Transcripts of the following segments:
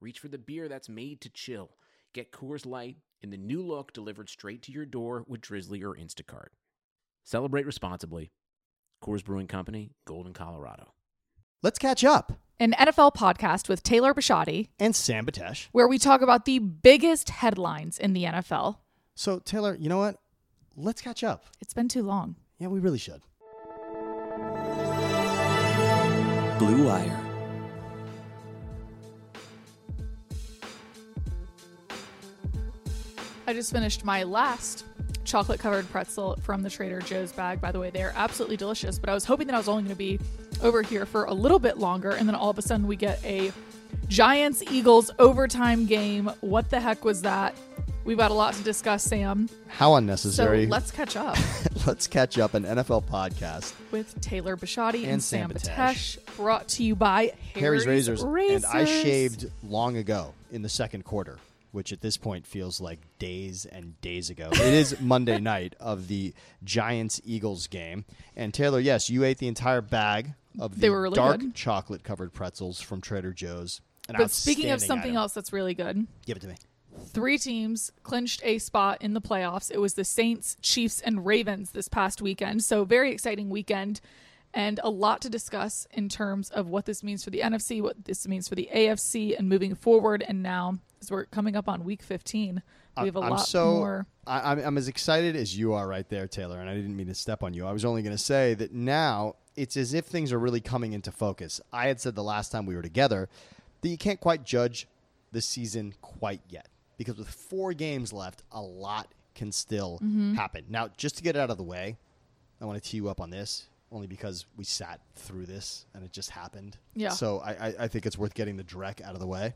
reach for the beer that's made to chill. Get Coors Light in the new look delivered straight to your door with Drizly or Instacart. Celebrate responsibly. Coors Brewing Company, Golden, Colorado. Let's catch up. An NFL podcast with Taylor Bisciotti, And Sam Batesh. where we talk about the biggest headlines in the NFL. So, Taylor, you know what? Let's catch up. It's been too long. Yeah, we really should. Blue Wire. I just finished my last chocolate covered pretzel from the Trader Joe's bag. By the way, they are absolutely delicious, but I was hoping that I was only going to be over here for a little bit longer, and then all of a sudden we get a Giants Eagles overtime game. What the heck was that? We've got a lot to discuss, Sam. How unnecessary. So let's catch up Let's catch up an NFL podcast. with Taylor Bisciotti and, And Sam Batesh, brought to you by Harry's Harry's, Razors. And I shaved long ago in the second quarter, which at this point feels like days and days ago. it is Monday night of the Giants Eagles game. And Taylor, yes, you ate the entire bag of the They were really dark good. chocolate covered pretzels from Trader Joe's. But speaking of something item. else that's really good, give it to me. three teams clinched a spot in the playoffs. It was the Saints, Chiefs, and Ravens this past weekend. So, very exciting weekend and a lot to discuss in terms of what this means for the NFC, what this means for the AFC, and moving forward. And now, as we're coming up on week 15, we have a I'm lot so, more. I, I'm, I'm as excited as you are right there, Taylor. And I didn't mean to step on you. I was only going to say that now it's as if things are really coming into focus. I had said the last time we were together that you can't quite judge the season quite yet because with four games left, a lot can still Mm-hmm. happen. Now, just to get it out of the way, I want to tee you up on this only because we sat through this and it just happened. Yeah. So I, I, I think it's worth getting the Drek out of the way.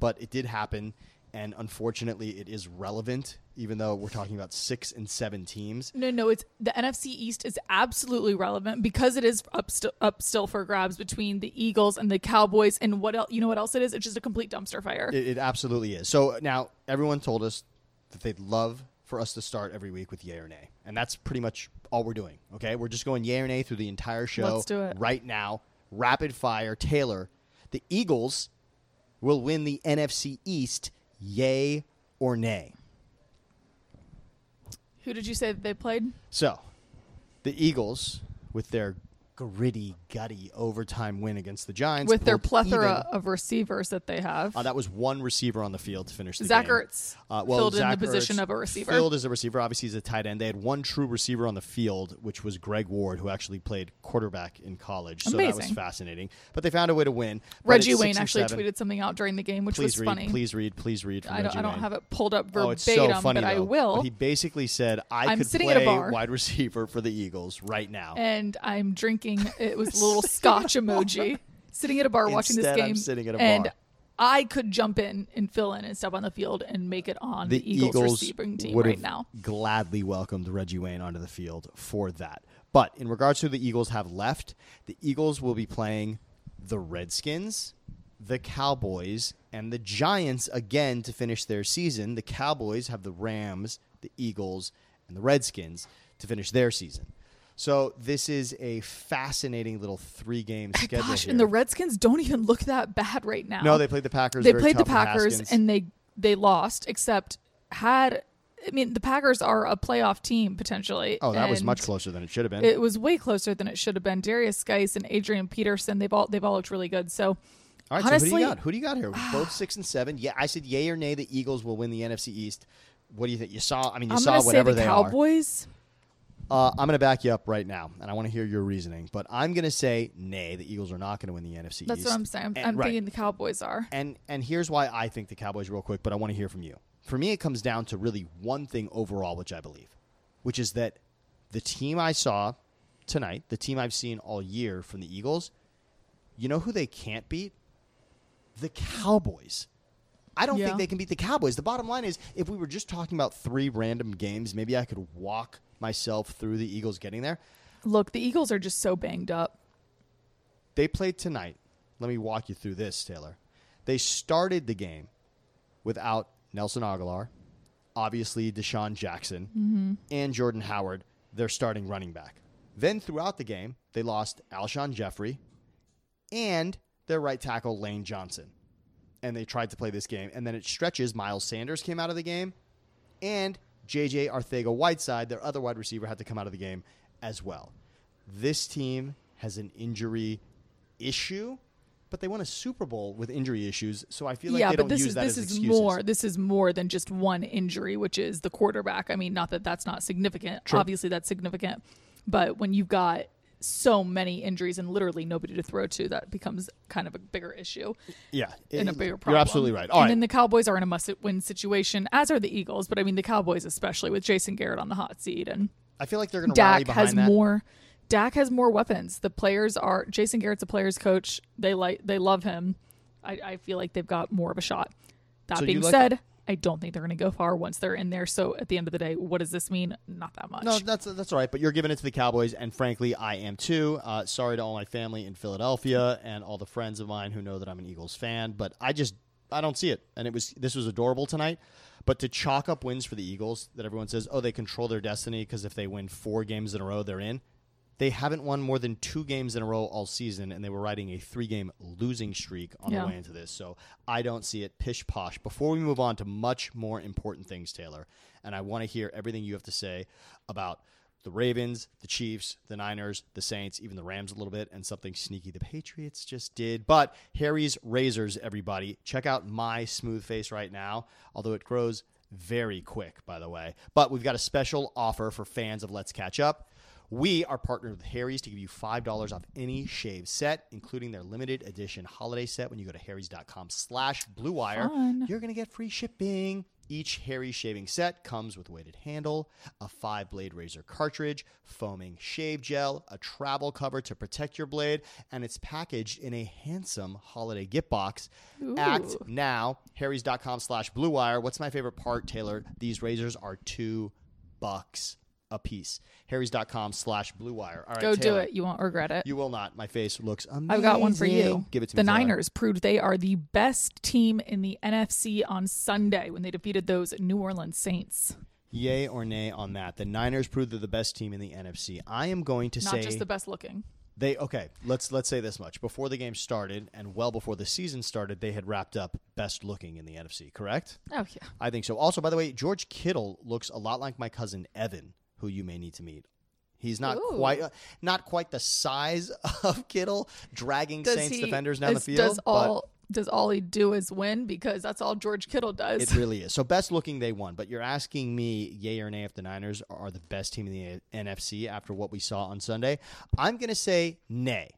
But it did happen, and unfortunately, it is relevant, even though we're talking about six and seven teams. No, no, it's the NFC East is absolutely relevant because it is up, st- up still for grabs between the Eagles and the Cowboys. And what else? You know what else it is? It's just a complete dumpster fire. It, it absolutely is. So now everyone told us that they'd love for us to start every week with yay or nay, and that's pretty much all we're doing. Okay, we're just going yay or nay through the entire show. Let's do it. right now. Rapid fire, Taylor. The Eagles will win the NFC East. Yay or nay? Who did you say that they played? So, the Eagles, with their gritty, gutty overtime win against the Giants, With their plethora even. of receivers that they have. Uh, that was one receiver on the field to finish the Zach game. Ertz Uh, well, filled in the position Ertz of a receiver. Filled as a receiver. Obviously, he's a tight end. They had one true receiver on the field, which was Greg Ward, who actually played quarterback in college. So that was fascinating. But they found a way to win. Reggie Wayne actually seven. tweeted something out during the game, which Please was read, funny. please read, please read. From I don't, I don't have it pulled up verbatim, Oh, it's so funny, but I will. But he basically said, "I I'm could sitting at a play bar. wide receiver for the Eagles right now." and I'm drinking. It was a little Scotch emoji. Sitting at a bar watching this Instead, I'm game, sitting at a and bar. I could jump in and fill in and step on the field and make it on the, Eagles, receiving team right now. gladly welcomed Reggie Wayne onto the field for that. But in regards to the Eagles have left, the Eagles will be playing the Redskins, the Cowboys, and the Giants again to finish their season. The Cowboys have the Rams, the Eagles, and the Redskins to finish their season. So this is a fascinating little three-game schedule. Gosh, here. and the Redskins don't even look that bad right now. no, they played the Packers. they played the Packers and they they lost. Except had I mean the Packers are a playoff team potentially. oh, that was much closer than it should have been. It was way closer than it should have been. Derrius Guice and Adrian Peterson, they've all they've all looked really good. So All right, so who do you got? Who do you got here? Both six and seven. Yeah, I said yay or nay. The Eagles will win the NFC East. What do you think? You saw. I mean, you I'm saw gonna say whatever the they Cowboys. are. Uh, I'm going to back you up right now, and I want to hear your reasoning. But I'm going to say nay. The Eagles are not going to win the NFC That's East. what I'm saying. I'm, And- I'm right. thinking the Cowboys are. And and here's why I think the Cowboys real quick, but I want to hear from you. For me, it comes down to really one thing overall, which I believe, which is that the team I saw tonight, the team I've seen all year from the Eagles, you know who they can't beat? The Cowboys. I don't Yeah. think they can beat the Cowboys. The bottom line is, if we were just talking about three random games, maybe I could walk myself through the Eagles getting there. Look, the Eagles are just so banged up. They played tonight. Let me walk you through this, Taylor. They started the game without Nelson Agholor, obviously DeSean Jackson, mm-hmm. and Jordan Howard, their starting running back. Then throughout the game, they lost Alshon Jeffery and their right tackle Lane Johnson. And they tried to play this game. And then it stretches. Miles Sanders came out of the game, and JJ Arcega Whiteside, their other wide receiver, had to come out of the game as well. This team has an injury issue, but they won a Super Bowl with injury issues, so I feel like yeah, they but don't this use is that this as is excuses. more this is more than just one injury, which is the quarterback. I mean, not that that's not significant. True. Obviously, that's significant, but when you've got so many injuries and literally nobody to throw to, that becomes kind of a bigger issue Yeah, and a bigger problem. You're absolutely right. All and right, then the Cowboys are in a must-win situation, as are the Eagles. But I mean, the Cowboys especially with Jason Garrett on the hot seat and I feel like they're going to rally Dak behind has that. more. Dak has more weapons. The players are Jason Garrett's a players coach. They like they love him. I, I feel like they've got more of a shot. That So being like- said, I don't think they're going to go far once they're in there. So at the end of the day, what does this mean? Not that much. No, that's that's all right. But you're giving it to the Cowboys, and frankly, I am too. Uh, sorry to all my family in Philadelphia and all the friends of mine who know that I'm an Eagles fan, but I just I don't see it. And it was this was adorable tonight. But to chalk up wins for the Eagles, that everyone says, oh, they control their destiny because if they win four games in a row, they're in. They haven't won more than two games in a row all season, and they were riding a three-game losing streak on Yeah. the way into this. So I don't see it pish posh. Before we move on to much more important things, Taylor, and I want to hear everything you have to say about the Ravens, the Chiefs, the Niners, the Saints, even the Rams a little bit, and something sneaky the Patriots just did. But Harry's Razors, everybody, check out my smooth face right now, although it grows very quick, by the way. But we've got a special offer for fans of Let's Catch Up. We are partnered with Harry's to give you $5 off any shave set, including their limited edition holiday set. When you go to harrys.com slash blue wire, you're going to get free shipping. Each Harry shaving set comes with weighted handle, a five blade razor cartridge, foaming shave gel, a travel cover to protect your blade, and it's packaged in a handsome holiday gift box. Act now, harrys.com slash blue wire. What's my favorite part, Taylor? These razors are two bucks a piece. Harrys.com slash blue wire. All right, Go do it. You won't regret it. You will not. My face looks amazing. I've got one for you. Give it to the me. Taylor. Niners proved they are the best team in the NFC on Sunday when they defeated those New Orleans Saints. Yay or nay on that? The Niners proved they're the best team in the NFC. I am going to Not say just the best looking. they okay. Let's let's say this much: before the game started, and well before the season started, they had wrapped up best looking in the NFC. Correct? Oh yeah. I think so. Also, by the way, George Kittle looks a lot like my cousin Evan, who you may need to meet. He's not Ooh. quite uh, not quite the size of Kittle, dragging Saints defenders down the field. Does all does all he do is win because that's all George Kittle does. It really is. So best looking they won, but you're asking me yay or nay if the Niners are the best team in the NFC after what we saw on Sunday. I'm going to say nay.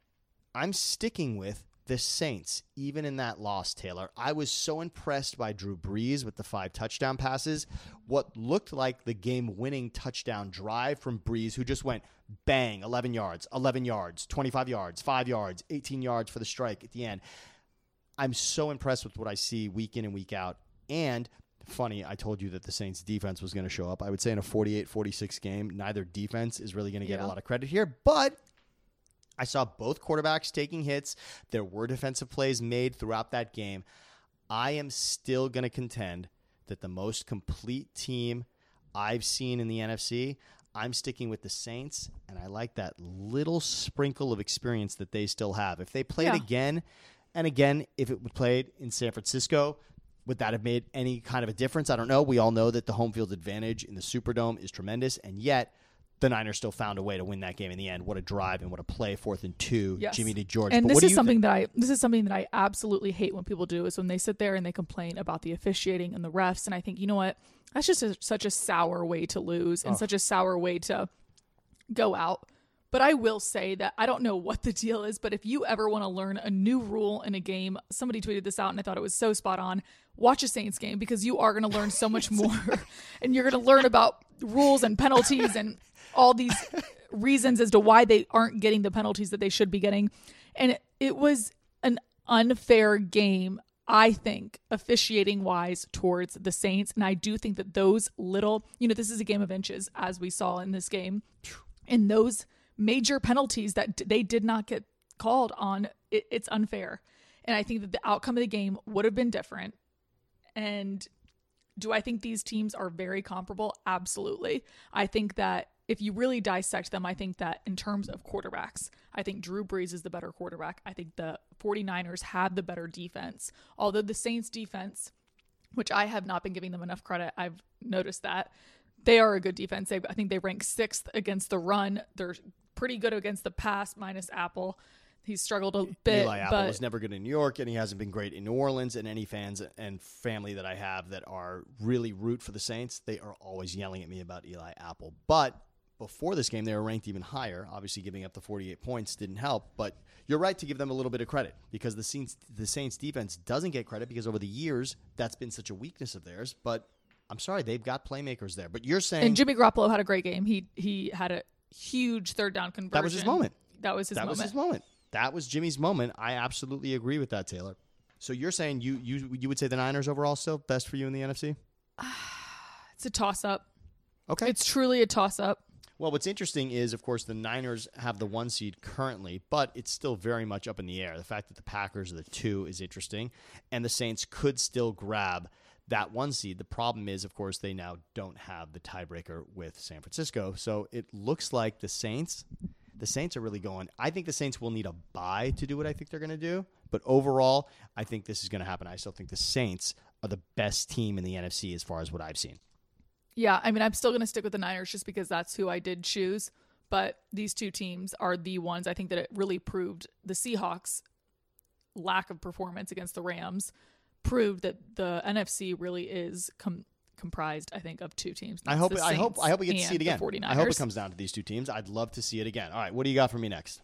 I'm sticking with the Saints even in that loss, Taylor. I was so impressed by Drew Brees with the five touchdown passes. What looked like the game-winning touchdown drive from Brees who just went bang, 11 yards, 11 yards, 25 yards, 5 yards, 18 yards for the strike at the end. I'm so impressed with what I see week in and week out. And funny, I told you that the Saints defense was going to show up. I would say in a 48 46 game, neither defense is really going to get a lot of credit here. But I saw both quarterbacks taking hits. There were defensive plays made throughout that game. I am still going to contend that the most complete team I've seen in the NFC, I'm sticking with the Saints, and I like that little sprinkle of experience that they still have. If they played Yeah. again and again, if it was played in San Francisco, would that have made any kind of a difference? I don't know. We all know that the home field advantage in the Superdome is tremendous, and yet the Niners still found a way to win that game in the end. What a drive and what a play, fourth and two, Yes. Jimmy to George. And But this is something think? that I this is something that I absolutely hate when people do is when they sit there and they complain about the officiating and the refs and I think you know what that's just a, such a sour way to lose and such a sour way to go out. But I will say that I don't know what the deal is, but if you ever want to learn a new rule in a game, somebody tweeted this out and I thought it was so spot on. Watch a Saints game because you are going to learn so much more and you're going to learn about rules and penalties and all these reasons as to why they aren't getting the penalties that they should be getting. And it, was an unfair game. I think, officiating wise towards the Saints. And I do think that those little, you know, this is a game of inches, as we saw in this game. And those major penalties that they did not get called on, it, it's unfair. And I think that the outcome of the game would have been different. And do I think these teams are very comparable? Absolutely. I think that if you really dissect them, I think that in terms of quarterbacks, I think Drew Brees is the better quarterback. I think the 49ers had the better defense. Although the Saints defense, which I have not been giving them enough credit, I've noticed that they are a good defense. They, I think they rank sixth against the run. They're pretty good against the pass, minus Apple. He's struggled a bit, Eli Apple was never good in New York, and he hasn't been great in New Orleans. And any fans and family that I have that are really root for the Saints, they are always yelling at me about Eli Apple. But before this game, they were ranked even higher. Obviously, giving up the 48 points didn't help. But you're right to give them a little bit of credit because the Saints, the Saints defense doesn't get credit because over the years that's been such a weakness of theirs. But I'm sorry, they've got playmakers there. But you're saying and Jimmy Garoppolo had a great game. He he had a huge third down conversion. that was his moment. That was his that moment. was his moment. That was Jimmy's moment. I absolutely agree with that, Taylor. So you're saying you you you would say the Niners overall still best for you in the NFC? It's a toss up. Okay. It's truly a toss up. Well, what's interesting is, of course, the Niners have the one seed currently, but it's still very much up in the air. The fact that the Packers are the two is interesting, and the Saints could still grab that one seed. The problem is, of course, they now don't have the tiebreaker with San Francisco. So it looks like the Saints, the Saints are really going. I think the Saints will need a bye to do what I think they're going to do. But overall, I think this is going to happen. I still think the Saints are the best team in the NFC as far as what I've seen. Yeah, I mean, I'm still going to stick with the Niners just because that's who I did choose. But these two teams are the ones I think that it really proved the Seahawks' lack of performance against the Rams proved that the NFC really is com- comprised, I think, of two teams. I hope I hope I hope we get to see it again. 49ers. I hope it comes down to these two teams. I'd love to see it again. All right, what do you got for me next?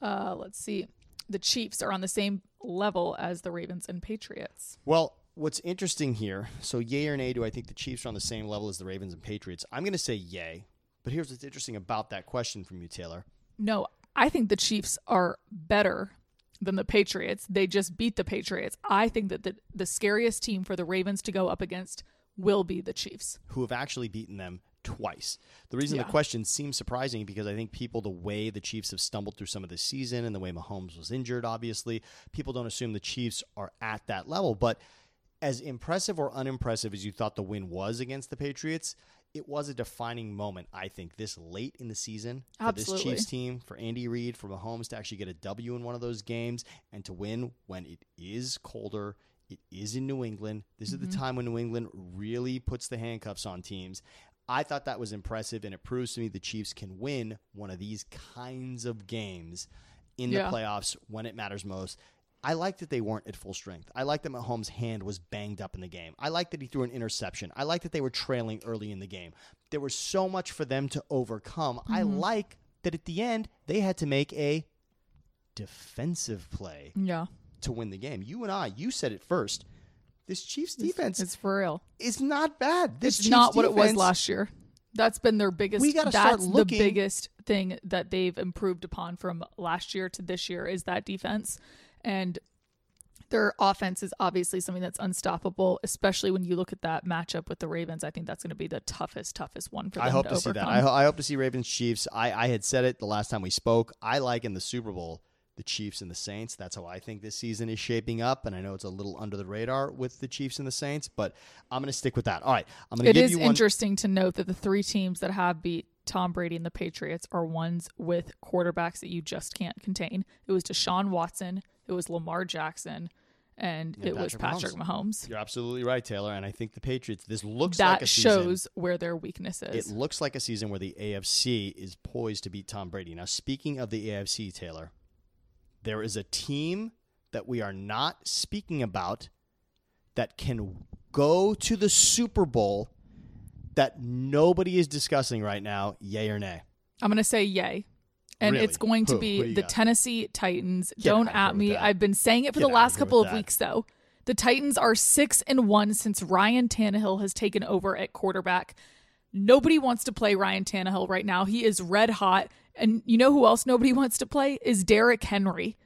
Uh, let's see. The Chiefs are on the same level as the Ravens and Patriots. Well, what's interesting here, so yay or nay, do I think the Chiefs are on the same level as the Ravens and Patriots? I'm going to say yay. But here's what's interesting about that question from you, Taylor. No, I think the Chiefs are better than the Patriots. They just beat the Patriots. I think that the, the scariest team for the Ravens to go up against will be the Chiefs. who have actually beaten them twice. The reason Yeah. the question seems surprising because I think people, the way the Chiefs have stumbled through some of the season and the way Mahomes was injured, obviously, people don't assume the Chiefs are at that level. But as impressive or unimpressive as you thought the win was against the Patriots, it was a defining moment, I think, this late in the season for this Chiefs team, for Andy Reid, for Mahomes to actually get a W in one of those games and to win when it is colder. It is in New England. This is the mm-hmm. time when New England really puts the handcuffs on teams. I thought that was impressive, and it proves to me the Chiefs can win one of these kinds of games in Yeah. the playoffs when it matters most. I like that they weren't at full strength. I like that Mahomes' hand was banged up in the game. I like that he threw an interception. I like that they were trailing early in the game. There was so much for them to overcome. I mm-hmm. like that at the end they had to make a defensive play Yeah. to win the game. You and I, you said it first. This Chiefs defense It's for real. It's not bad. This It's Chiefs not what it was last year. That's been their biggest. We gotta start that's looking- the biggest thing that they've improved upon from last year to this year is that defense, and their offense is obviously something that's unstoppable. Especially when you look at that matchup with the Ravens, I think that's going to be the toughest, toughest one for them I hope to, to, see that. I, ho- I hope to see Ravens Chiefs. I, I had said it the last time we spoke. I like in the Super Bowl the Chiefs and the Saints. That's how I think this season is shaping up. And I know it's a little under the radar with the Chiefs and the Saints, but I'm going to stick with that. All right, I'm going to It give is you one. It is interesting to note that the three teams that have beat Tom Brady and the Patriots are ones with quarterbacks that you just can't contain. It was Deshaun Watson, it was Lamar Jackson, and it was Patrick Patrick Mahomes. You're absolutely right, Taylor. And I think the Patriots. This looks That like a season. shows where their weakness is. It looks like a season where the AFC is poised to beat Tom Brady. Now, speaking of the AFC, Taylor, there is a team that we are not speaking about that can go to the Super Bowl that nobody is discussing right now, yay or nay. I'm going to say yay. And Really? it's going to Who? Who be you the got? Tennessee Titans. Get Don't at me. I've been saying it for Get the last couple of that. weeks, though. The Titans are six and one since Ryan Tannehill has taken over at quarterback. Nobody wants to play Ryan Tannehill right now. He is red hot. And you know who else nobody wants to play? Is Derrick Henry.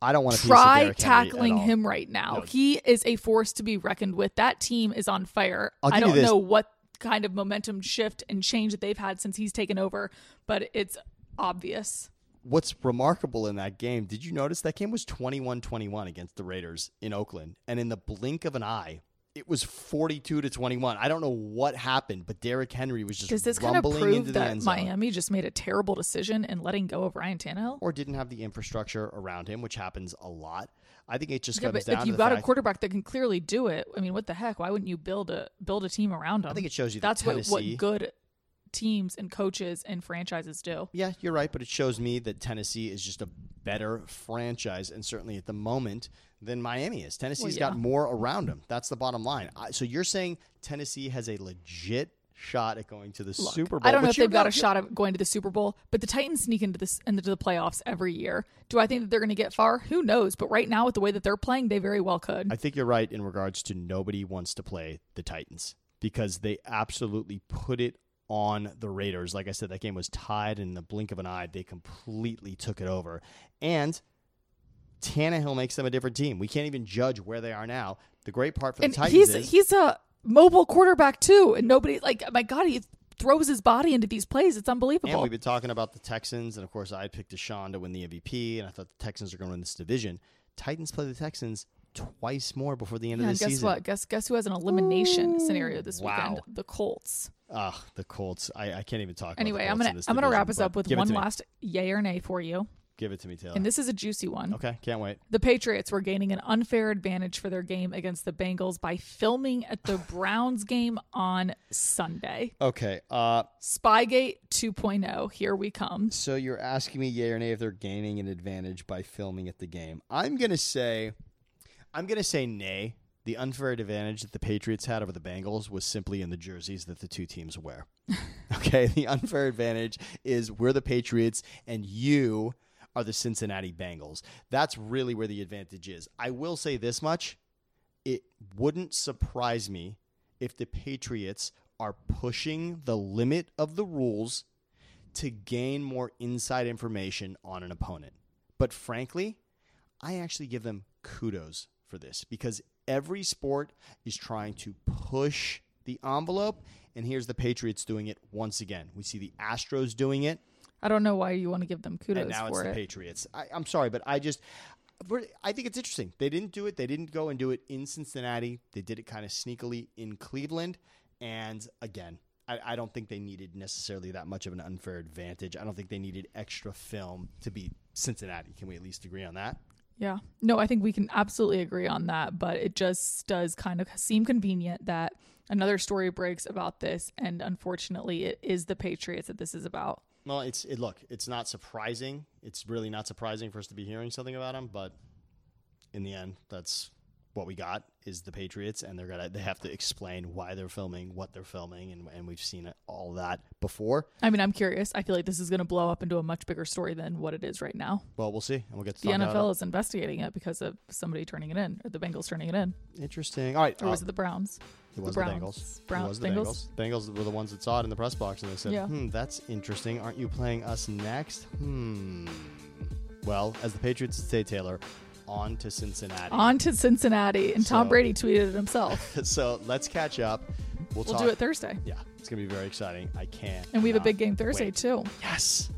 I don't want to try Derrick Henry at tackling him right now. No. He is a force to be reckoned with. That team is on fire. I don't know what kind of momentum shift and change that they've had since he's taken over, but it's obvious. What's remarkable in that game, did you notice that game was 21-21 against the Raiders in Oakland and in the blink of an eye it was 42 to 21. I don't know what happened, but Derrick Henry was just Does this kind of prove into the that. Miami just made a terrible decision in letting go of Ryan Tannehill? or didn't have the infrastructure around him, which happens a lot. I think it just Yeah, comes but down if you've got a quarterback that can clearly do it, I mean, what the heck? Why wouldn't you build a build a team around him? I think it shows you that's what, what good teams and coaches and franchises do. Yeah, you're right, but it shows me that Tennessee is just a better franchise, and certainly at the moment than Miami is. Tennessee's yeah. got more around them. That's the bottom line. I, so you're saying Tennessee has a legit shot at going to the Look, Super Bowl? I don't know if they've you're got a shot at going to the Super Bowl, but the Titans sneak into this into the playoffs every year. Do I think that they're going to get far? Who knows? But right now, with the way that they're playing, they very well could. I think you're right in regards to nobody wants to play the Titans because they absolutely put it on the Raiders. Like I said, that game was tied in the blink of an eye. They completely took it over. And Tannehill makes them a different team. We can't even judge where they are now. The great part for and the Titans he's is he's a mobile quarterback too, and nobody like my God, he throws his body into these plays. It's unbelievable. And we've been talking about the Texans, and of course, I picked Deshaun to win the MVP, and I thought the Texans are going to win this division. Titans play the Texans twice more before the end Yeah, of the guess season. what? Guess guess who has an elimination scenario this Wow. weekend? The Colts. Ugh, the Colts. I, I can't even talk. Anyway, about I'm gonna I'm gonna wrap us up with one last yay or nay for you, Give it to me, Taylor. and this is a juicy one. okay, can't wait. The Patriots were gaining an unfair advantage for their game against the Bengals by filming at the Browns game on Sunday. Okay, uh, Spygate 2.0, here we come. so you're asking me, yay or nay, if they're gaining an advantage by filming at the game? I'm gonna say, I'm gonna say nay. The unfair advantage that the Patriots had over the Bengals was simply in the jerseys that the two teams wear. okay, the unfair advantage is we're the Patriots and you are the Cincinnati Bengals. That's really where the advantage is. I will say this much it wouldn't surprise me if the Patriots are pushing the limit of the rules to gain more inside information on an opponent. But frankly, I actually give them kudos for this because every sport is trying to push the envelope. And here's the Patriots doing it once again. We see the Astros doing it, I don't know why you want to give them kudos and now it's the it. Patriots. I, I'm sorry, but I just. I think it's interesting. They didn't do it. They didn't go and do it in Cincinnati. They did it kind of sneakily in Cleveland. And again, I, I don't think they needed necessarily that much of an unfair advantage. I don't think they needed extra film to beat Cincinnati. Can we at least agree on that? Yeah. No, I think we can absolutely agree on that, but it just does kind of seem convenient that another story breaks about this and unfortunately it is the Patriots that this is about. Well, it's it. Look, it's not surprising. It's really not surprising for us to be hearing something about him, But in the end, that's what we got is the Patriots, and they're gonna they have to explain why they're filming, what they're filming, and and we've seen it, all that before. I mean, I'm curious. I feel like this is going to blow up into a much bigger story than what it is right now. Well, we'll see, and we'll get to The NFL is investigating it because of somebody turning it in, or the Bengals turning it in. Interesting. All right, or uh, was it the Browns? it was the the, Browns? Bengals. Brown- it was the Bengals? Bengals. Bengals were the ones that saw it in the press box, and they said, Yeah. "Hmm, that's interesting. Aren't you playing us next?" Hmm. Well, as the Patriots say, Taylor, on to Cincinnati. On to Cincinnati, and Tom So- Brady tweeted it himself. so let's catch up. We'll, We'll do it Thursday, Yeah, it's gonna be very exciting. I can't. and we have a big game Thursday wait. too. Yes.